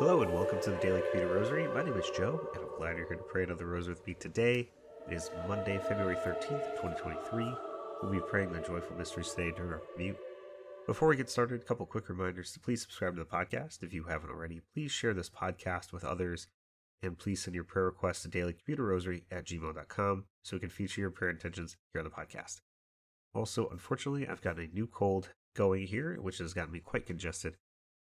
Hello and welcome to the Daily Commuter Rosary. My name is Joe, and I'm glad you're here to pray another rosary with me today. It is Monday, February 13th, 2023. We'll be praying the joyful mysteries today during our commute. Before we get started, a couple quick reminders to please subscribe to the podcast if you haven't already. Please share this podcast with others, and please send your prayer requests to dailycommuterrosary at gmail.com so we can feature your prayer intentions here on the podcast. Also, unfortunately, I've got a new cold going here, which has gotten me quite congested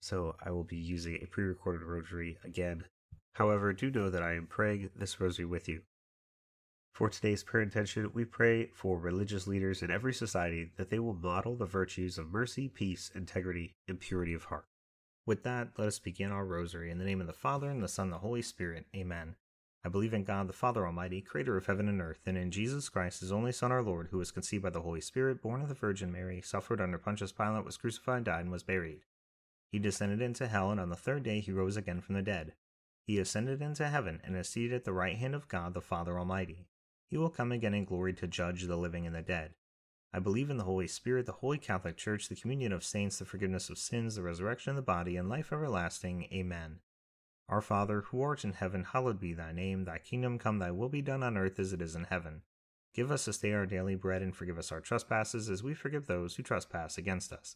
so I will be using a pre recorded rosary again. However, do know that I am praying this rosary with you. For today's prayer intention, we pray for religious leaders in every society that they will model the virtues of mercy, peace, integrity, and purity of heart. With that, let us begin our rosary in the name of the Father, and the Son, and the Holy Spirit. Amen. I believe in God, the Father Almighty, creator of heaven and earth, and in Jesus Christ, his only Son, our Lord, who was conceived by the Holy Spirit, born of the Virgin Mary, suffered under Pontius Pilate, was crucified, died, and was buried he descended into hell, and on the third day he rose again from the dead. He ascended into heaven, and is seated at the right hand of God the Father Almighty. He will come again in glory to judge the living and the dead. I believe in the Holy Spirit, the Holy Catholic Church, the communion of saints, the forgiveness of sins, the resurrection of the body, and life everlasting. Amen. Our Father, who art in heaven, hallowed be thy name. Thy kingdom come, thy will be done on earth as it is in heaven. Give us this day our daily bread, and forgive us our trespasses, as we forgive those who trespass against us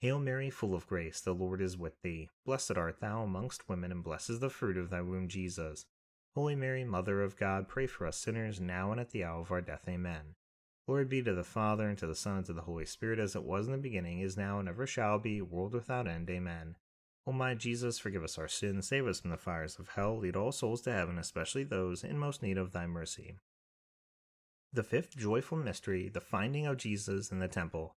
Hail Mary, full of grace, the Lord is with thee. Blessed art thou amongst women, and blessed is the fruit of thy womb, Jesus. Holy Mary, Mother of God, pray for us sinners, now and at the hour of our death. Amen. Glory be to the Father, and to the Son, and to the Holy Spirit, as it was in the beginning, is now, and ever shall be, world without end. Amen. O my Jesus, forgive us our sins, save us from the fires of hell, lead all souls to heaven, especially those in most need of thy mercy. The fifth joyful mystery, the finding of Jesus in the temple.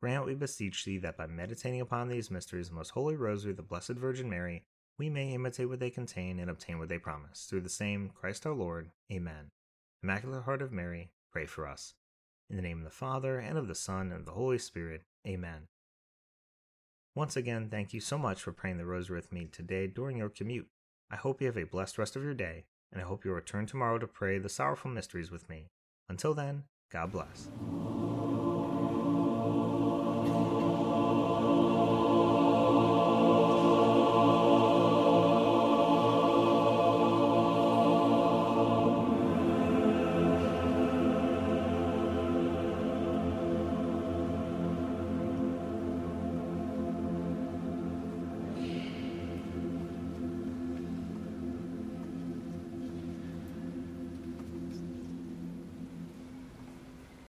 Grant, we beseech thee, that by meditating upon these mysteries of the most holy rosary the Blessed Virgin Mary, we may imitate what they contain and obtain what they promise. Through the same Christ our Lord. Amen. Immaculate Heart of Mary, pray for us. In the name of the Father, and of the Son, and of the Holy Spirit. Amen. Once again, thank you so much for praying the rosary with me today during your commute. I hope you have a blessed rest of your day, and I hope you'll return tomorrow to pray the sorrowful mysteries with me. Until then, God bless.